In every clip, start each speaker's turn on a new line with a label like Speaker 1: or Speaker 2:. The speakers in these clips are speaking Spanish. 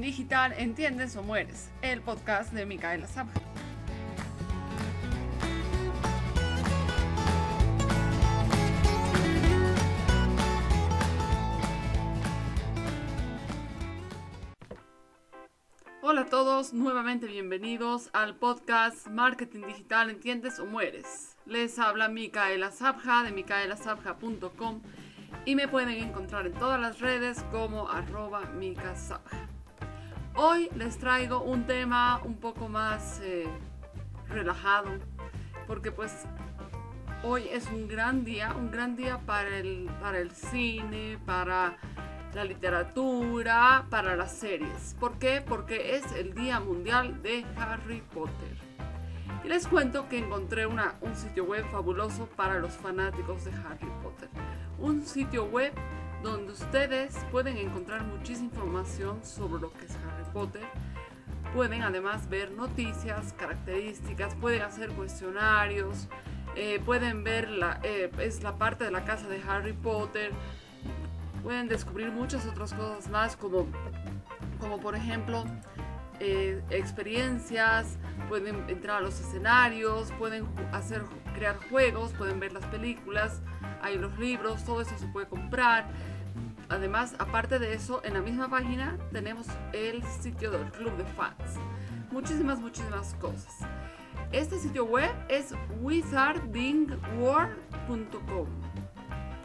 Speaker 1: Digital, ¿entiendes o mueres? El podcast de Micaela Zapja. Hola a todos, nuevamente bienvenidos al podcast Marketing Digital, ¿entiendes o mueres? Les habla Micaela Zapja de micaelasapja.com y me pueden encontrar en todas las redes como arroba micasabja. Hoy les traigo un tema un poco más eh, relajado porque pues hoy es un gran día, un gran día para el, para el cine, para la literatura, para las series. ¿Por qué? Porque es el Día Mundial de Harry Potter. Y les cuento que encontré una, un sitio web fabuloso para los fanáticos de Harry Potter un sitio web donde ustedes pueden encontrar muchísima información sobre lo que es Harry Potter. Pueden además ver noticias, características, pueden hacer cuestionarios, eh, pueden ver la, eh, es la parte de la casa de Harry Potter, pueden descubrir muchas otras cosas más como, como por ejemplo eh, experiencias, pueden entrar a los escenarios, pueden hacer, crear juegos, pueden ver las películas, hay los libros, todo eso se puede comprar. Además, aparte de eso, en la misma página tenemos el sitio del club de fans. Muchísimas, muchísimas cosas. Este sitio web es wizardingworld.com.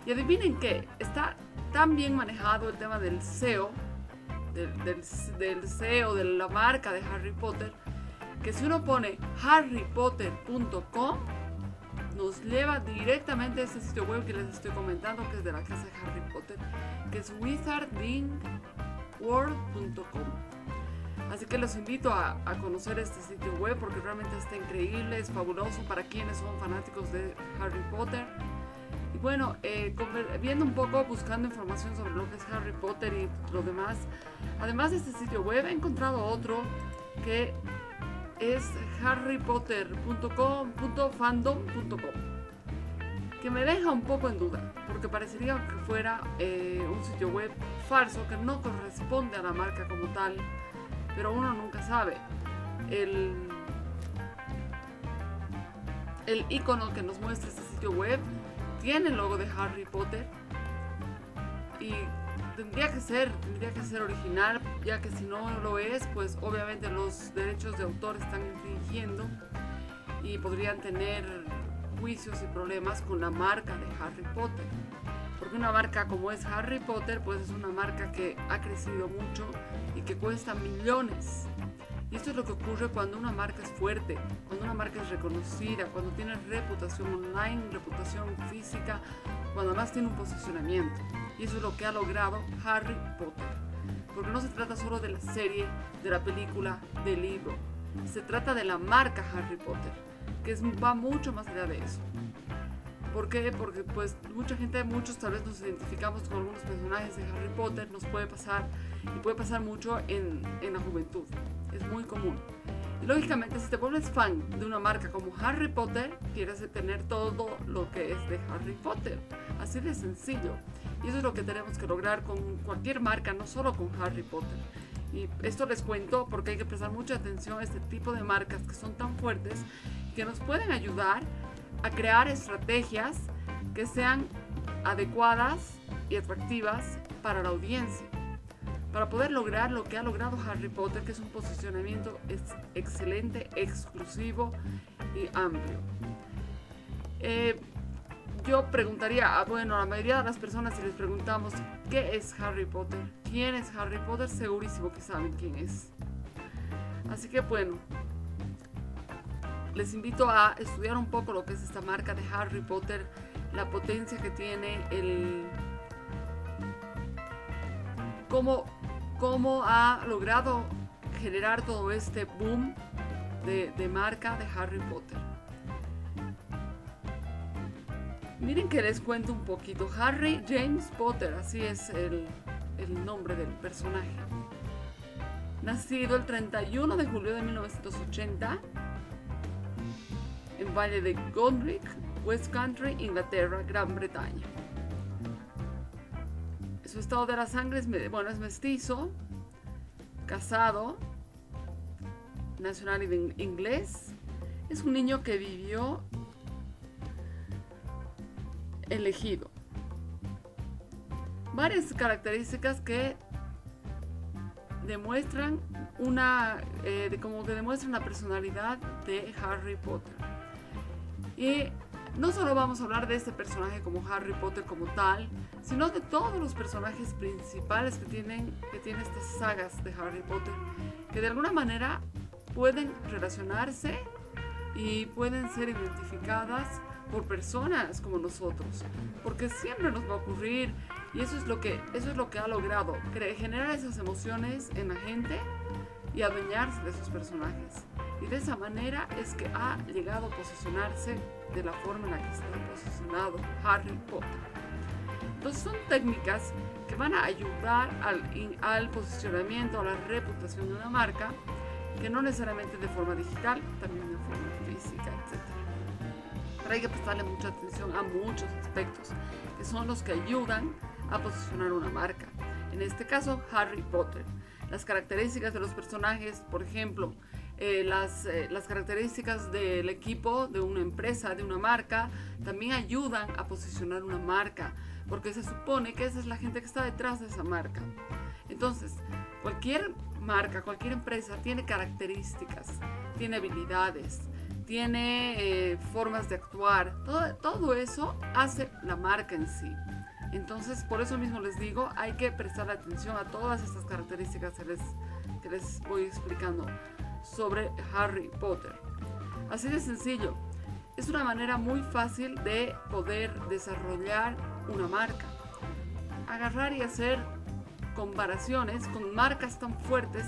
Speaker 1: Y adivinen qué, está tan bien manejado el tema del SEO, del, del, SEO, de la marca de Harry Potter, que si uno pone harrypotter.com, nos lleva directamente a ese sitio web que les estoy comentando, que es de la casa de Harry Potter, que es wizardingworld.com. Así que los invito a, conocer este sitio web porque realmente está increíble, es fabuloso para quienes son fanáticos de Harry Potter. Y bueno, eh, viendo un poco, buscando información sobre lo que es Harry Potter y lo demás, además de este sitio web he encontrado otro que es harrypotter.com.fandom.com que me deja un poco en duda porque parecería que fuera eh, un sitio web falso que no corresponde a la marca como tal pero uno nunca sabe. El el icono que nos muestra este sitio web tiene el logo de Harry Potter y tendría que ser, tendría que ser original, ya que si no lo es, pues obviamente los derechos de autor están infringiendo y podrían tener juicios y problemas con la marca de Harry Potter. Porque una marca como es Harry Potter, pues es una marca que ha crecido mucho y que cuesta millones. Y esto es lo que ocurre cuando una marca es fuerte, cuando una marca es reconocida, cuando tiene reputación online, reputación física, cuando además tiene un posicionamiento. Y eso es lo que ha logrado Harry Potter. Porque no se trata solo de la serie, de la película, del libro. Se trata de la marca Harry Potter, que es, va mucho más allá de eso. ¿Por qué? Porque pues mucha gente, muchos tal vez nos identificamos con algunos personajes de Harry Potter, nos puede pasar y puede pasar mucho en, en la juventud, es muy común. Y lógicamente si te vuelves fan de una marca como Harry Potter, quieres tener todo lo que es de Harry Potter, así de sencillo. Y eso es lo que tenemos que lograr con cualquier marca, no solo con Harry Potter. Y esto les cuento porque hay que prestar mucha atención a este tipo de marcas que son tan fuertes que nos pueden ayudar a crear estrategias que sean adecuadas y atractivas para la audiencia. Para poder lograr lo que ha logrado Harry Potter, que es un posicionamiento excelente, exclusivo y amplio. Eh, yo preguntaría, bueno, a la mayoría de las personas si les preguntamos qué es Harry Potter, quién es Harry Potter, segurísimo que saben quién es. Así que bueno, les invito a estudiar un poco lo que es esta marca de Harry Potter, la potencia que tiene, el cómo, cómo ha logrado generar todo este boom de, de marca de Harry Potter. Miren que les cuento un poquito. Harry James Potter, así es el, nombre del personaje. Nacido el 31 de julio de 1980 en Valle de Gondrick, West Country, Inglaterra, Gran Bretaña. Su estado de la sangre es, bueno, es mestizo, casado, nacional inglés. Es un niño que vivió elegido. Varias características que demuestran una, eh, como que demuestran la personalidad de Harry Potter. Y no solo vamos a hablar de este personaje como Harry Potter como tal, sino de todos los personajes principales que tienen, que tienen estas sagas de Harry Potter, que de alguna manera pueden relacionarse y pueden ser identificadas por personas como nosotros, porque siempre nos va a ocurrir y eso es lo que eso es lo que ha logrado generar esas emociones en la gente y adueñarse de esos personajes. Y de esa manera es que ha llegado a posicionarse de la forma en la que está posicionado Harry Potter. Entonces son técnicas que van a ayudar al, al posicionamiento, a la reputación de una marca, que no necesariamente de forma digital, también hay que prestarle mucha atención a muchos aspectos que son los que ayudan a posicionar una marca. En este caso, Harry Potter. Las características de los personajes, por ejemplo, eh, eh, las características del equipo de una empresa, de una marca, también ayudan a posicionar una marca, porque se supone que esa es la gente que está detrás de esa marca. Entonces, cualquier marca, cualquier empresa tiene características, tiene habilidades, tiene eh, formas de actuar, todo, todo eso hace la marca en sí. Entonces, por eso mismo les digo, hay que prestar atención a todas estas características que les, que les voy explicando sobre Harry Potter. Así de sencillo. Es una manera muy fácil de poder desarrollar una marca. Agarrar y hacer comparaciones con marcas tan fuertes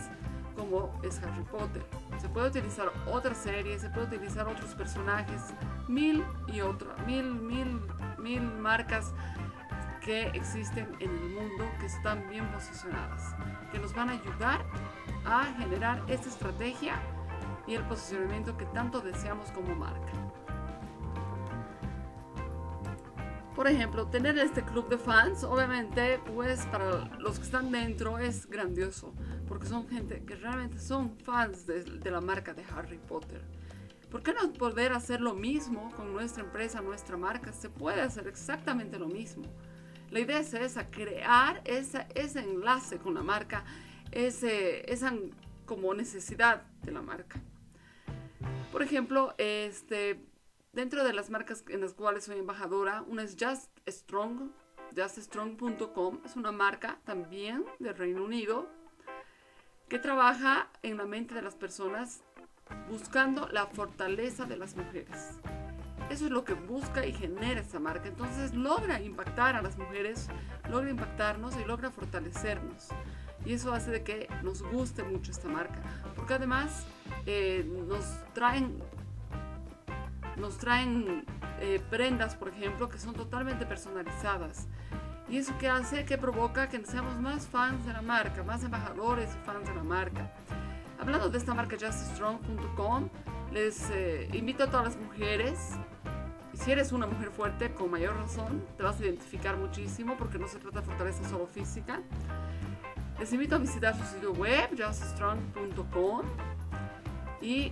Speaker 1: como es Harry Potter. Se puede utilizar otra serie, se puede utilizar otros personajes, mil y otra, mil, mil, mil marcas que existen en el mundo que están bien posicionadas, que nos van a ayudar a generar esta estrategia y el posicionamiento que tanto deseamos como marca. Por ejemplo, tener este club de fans, obviamente, pues para los que están dentro es grandioso porque son gente que realmente son fans de, la marca de Harry Potter. ¿Por qué no poder hacer lo mismo con nuestra empresa, nuestra marca? Se puede hacer exactamente lo mismo. La idea es esa, crear ese enlace con la marca, ese, esa como necesidad de la marca. Por ejemplo, este, dentro de las marcas en las cuales soy embajadora, una es Just Strong, juststrong.com, es una marca también del Reino Unido, que trabaja en la mente de las personas buscando la fortaleza de las mujeres. Eso es lo que busca y genera esta marca. Entonces logra impactar a las mujeres, logra impactarnos y logra fortalecernos. Y eso hace de que nos guste mucho esta marca. Porque además eh, nos traen, nos traen eh, prendas, por ejemplo, que son totalmente personalizadas. Y eso que hace que provoca que seamos más fans de la marca, más embajadores y fans de la marca. Hablando de esta marca juststrong.com, les eh, invito a todas las mujeres, si eres una mujer fuerte, con mayor razón, te vas a identificar muchísimo porque no se trata de fortaleza solo física. Les invito a visitar su sitio web, juststrong.com y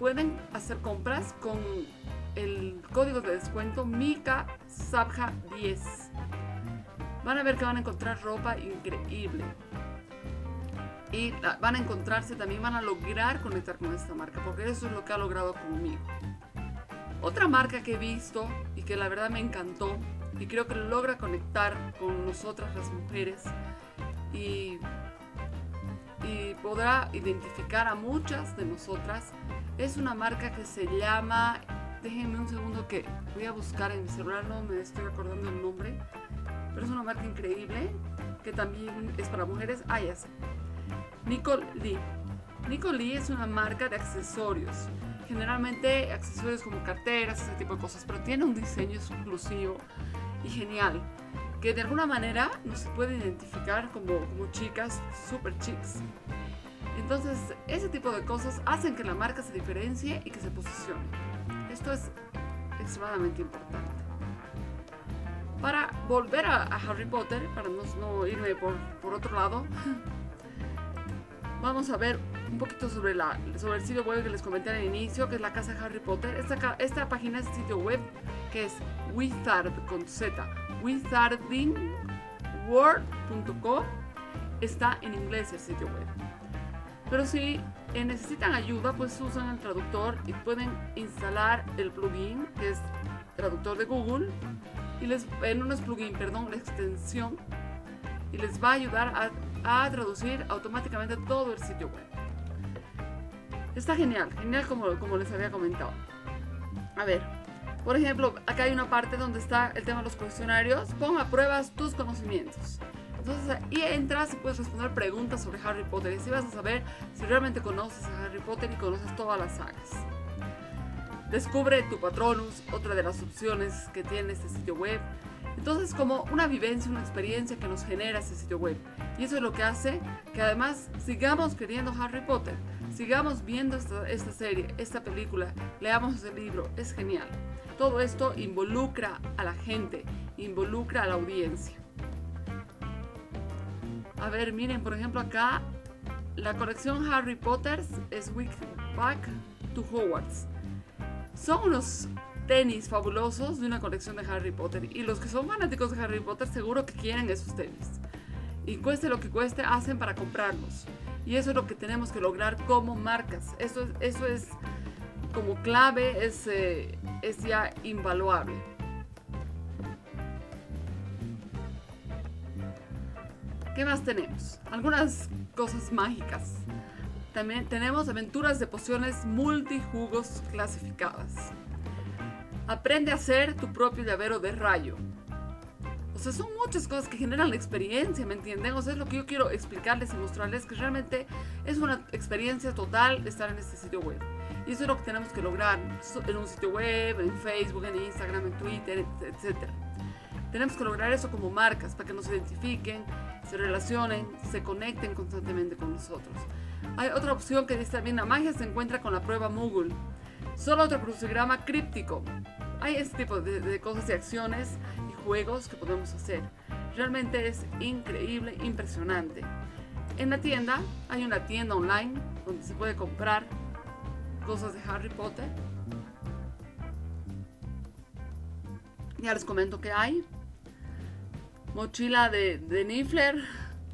Speaker 1: Pueden hacer compras con el código de descuento Mika Sabja 10. Van a ver que van a encontrar ropa increíble. Y van a encontrarse, también van a lograr conectar con esta marca, porque eso es lo que ha logrado conmigo. Otra marca que he visto y que la verdad me encantó y creo que logra conectar con nosotras las mujeres y, y podrá identificar a muchas de nosotras es una marca que se llama, déjenme un segundo que voy a buscar en mi celular, no me estoy acordando el nombre, pero es una marca increíble que también es para mujeres. Ah, ya sé. Nicole Lee. Nicole Lee es una marca de accesorios. Generalmente accesorios como carteras, ese tipo de cosas, pero tiene un diseño exclusivo y genial que de alguna manera nos puede identificar como, como chicas super chicas. Entonces, ese tipo de cosas hacen que la marca se diferencie y que se posicione. Esto es extremadamente importante. Para volver a, Harry Potter, para no, irme por, otro lado, vamos a ver un poquito sobre, la, sobre el sitio web que les comenté al inicio, que es la casa Harry Potter. Esta, página es sitio web que es Wizard con Z, wizardingworld.com. Está en inglés el sitio web. Pero si eh, necesitan ayuda, pues usan el traductor y pueden instalar el plugin, que es traductor de Google, y les, en no es plugin, perdón, la extensión, y les va a ayudar a, a traducir automáticamente todo el sitio web. Está genial, genial como, como les había comentado. A ver, por ejemplo, acá hay una parte donde está el tema de los cuestionarios. Pon a pruebas tus conocimientos. Entonces ahí entras y puedes responder preguntas sobre Harry Potter y así vas a saber si realmente conoces a Harry Potter y conoces todas las sagas. Descubre tu Patronus, otra de las opciones que tiene este sitio web. Entonces como una vivencia, una experiencia que nos genera este sitio web. Y eso es lo que hace que además sigamos queriendo Harry Potter, sigamos viendo esta, esta serie, esta película, leamos el libro, es genial. Todo esto involucra a la gente, involucra a la audiencia. A ver, miren, por ejemplo acá la colección Harry Potter es Week Back to Hogwarts. Son unos tenis fabulosos de una colección de Harry Potter y los que son fanáticos de Harry Potter seguro que quieren esos tenis. Y cueste lo que cueste, hacen para comprarlos. Y eso es lo que tenemos que lograr como marcas. Eso, eso es como clave, es, eh, es ya invaluable. ¿Qué más tenemos? Algunas cosas mágicas. También tenemos aventuras de pociones multijugos clasificadas. Aprende a hacer tu propio llavero de rayo. O sea, son muchas cosas que generan la experiencia, ¿me entienden? O sea, es lo que yo quiero explicarles y mostrarles que realmente es una experiencia total estar en este sitio web. Y eso es lo que tenemos que lograr en un sitio web, en Facebook, en Instagram, en Twitter, etc. Tenemos que lograr eso como marcas para que nos identifiquen, se relacionen, se conecten constantemente con nosotros. Hay otra opción que dice también la magia se encuentra con la prueba Moogle. Solo otro crucigrama críptico. hay este tipo de, de cosas y acciones y juegos que podemos hacer. Realmente es increíble, impresionante. En la tienda hay una tienda online donde se puede comprar cosas de Harry Potter. Ya les comento que hay. Mochila de, de Niffler.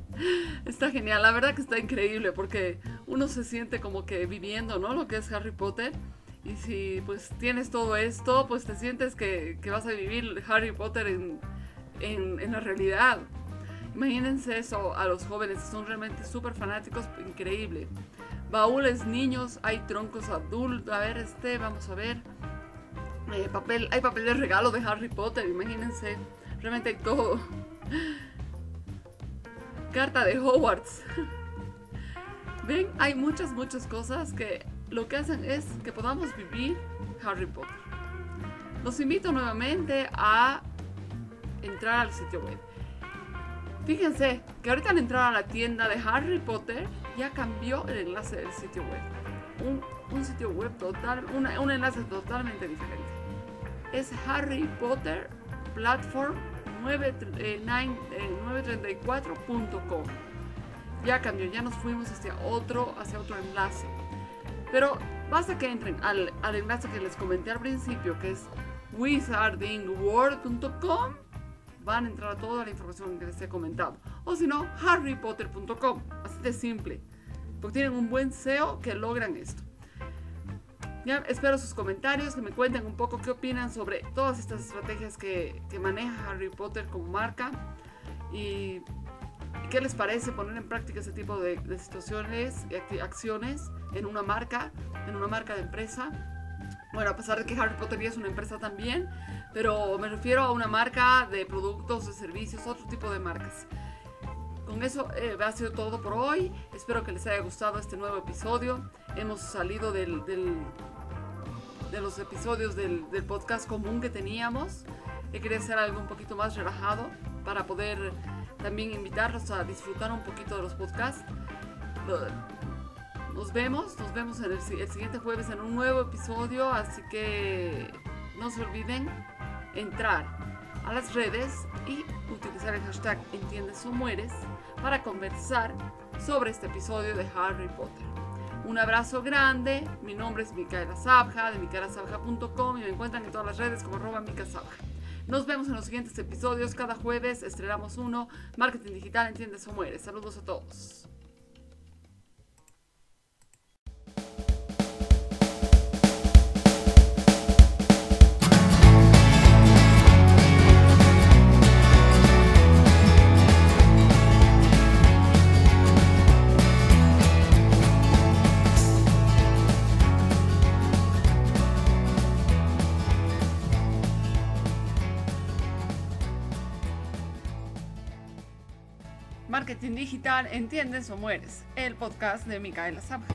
Speaker 1: Está genial, la verdad que está increíble porque uno se siente como que viviendo, ¿no? Lo que es Harry Potter. Y si pues tienes todo esto, pues te sientes que, vas a vivir Harry Potter en, en, en la realidad. Imagínense eso a los jóvenes, son realmente súper fanáticos, increíble. Baúles niños, hay troncos adultos, a ver este, vamos a ver. Eh, papel, hay papel de regalo de Harry Potter, imagínense, hay todo. Carta de Hogwarts. Ven, hay muchas, muchas cosas que lo que hacen es que podamos vivir Harry Potter. Los invito nuevamente a entrar al sitio web. Fíjense que ahorita al entrar a la tienda de Harry Potter ya cambió el enlace del sitio web. Un, un sitio web total, una, un enlace totalmente diferente. Es Harry Potter Platform 934.com. Ya cambió, ya nos fuimos hacia otro, hacia otro enlace. Pero basta que entren al, al enlace que les comenté al principio, que es wizardingworld.com van a entrar a toda la información que les he comentado. O si no, harrypotter.com. Así de simple. Porque tienen un buen SEO que logran esto. Ya espero sus comentarios, que me cuenten un poco qué opinan sobre todas estas estrategias que, maneja Harry Potter como marca. Y, qué les parece poner en práctica ese tipo de, situaciones y acciones en una marca, en una marca de empresa. Bueno, a pesar de que Harry Potter ya es una empresa también, pero me refiero a una marca de productos, de servicios, otro tipo de marcas. Con eso eh, ha sido todo por hoy. Espero que les haya gustado este nuevo episodio. Hemos salido del, de los episodios del, podcast común que teníamos. He querido hacer algo un poquito más relajado para poder también invitarlos a disfrutar un poquito de los podcasts. Nos vemos, nos vemos el, el siguiente jueves en un nuevo episodio, así que no se olviden entrar a las redes y utilizar el hashtag Entiendes o Mueres para conversar sobre este episodio de Harry Potter. Un abrazo grande, mi nombre es Micaela Sabja de micaelasabja.com y me encuentran en todas las redes como arroba Sabja. Nos vemos en los siguientes episodios, cada jueves estrenamos uno, Marketing Digital Entiendes o Mueres. Saludos a todos. Digital, ¿entiendes o mueres? El podcast de Micaela Sabja.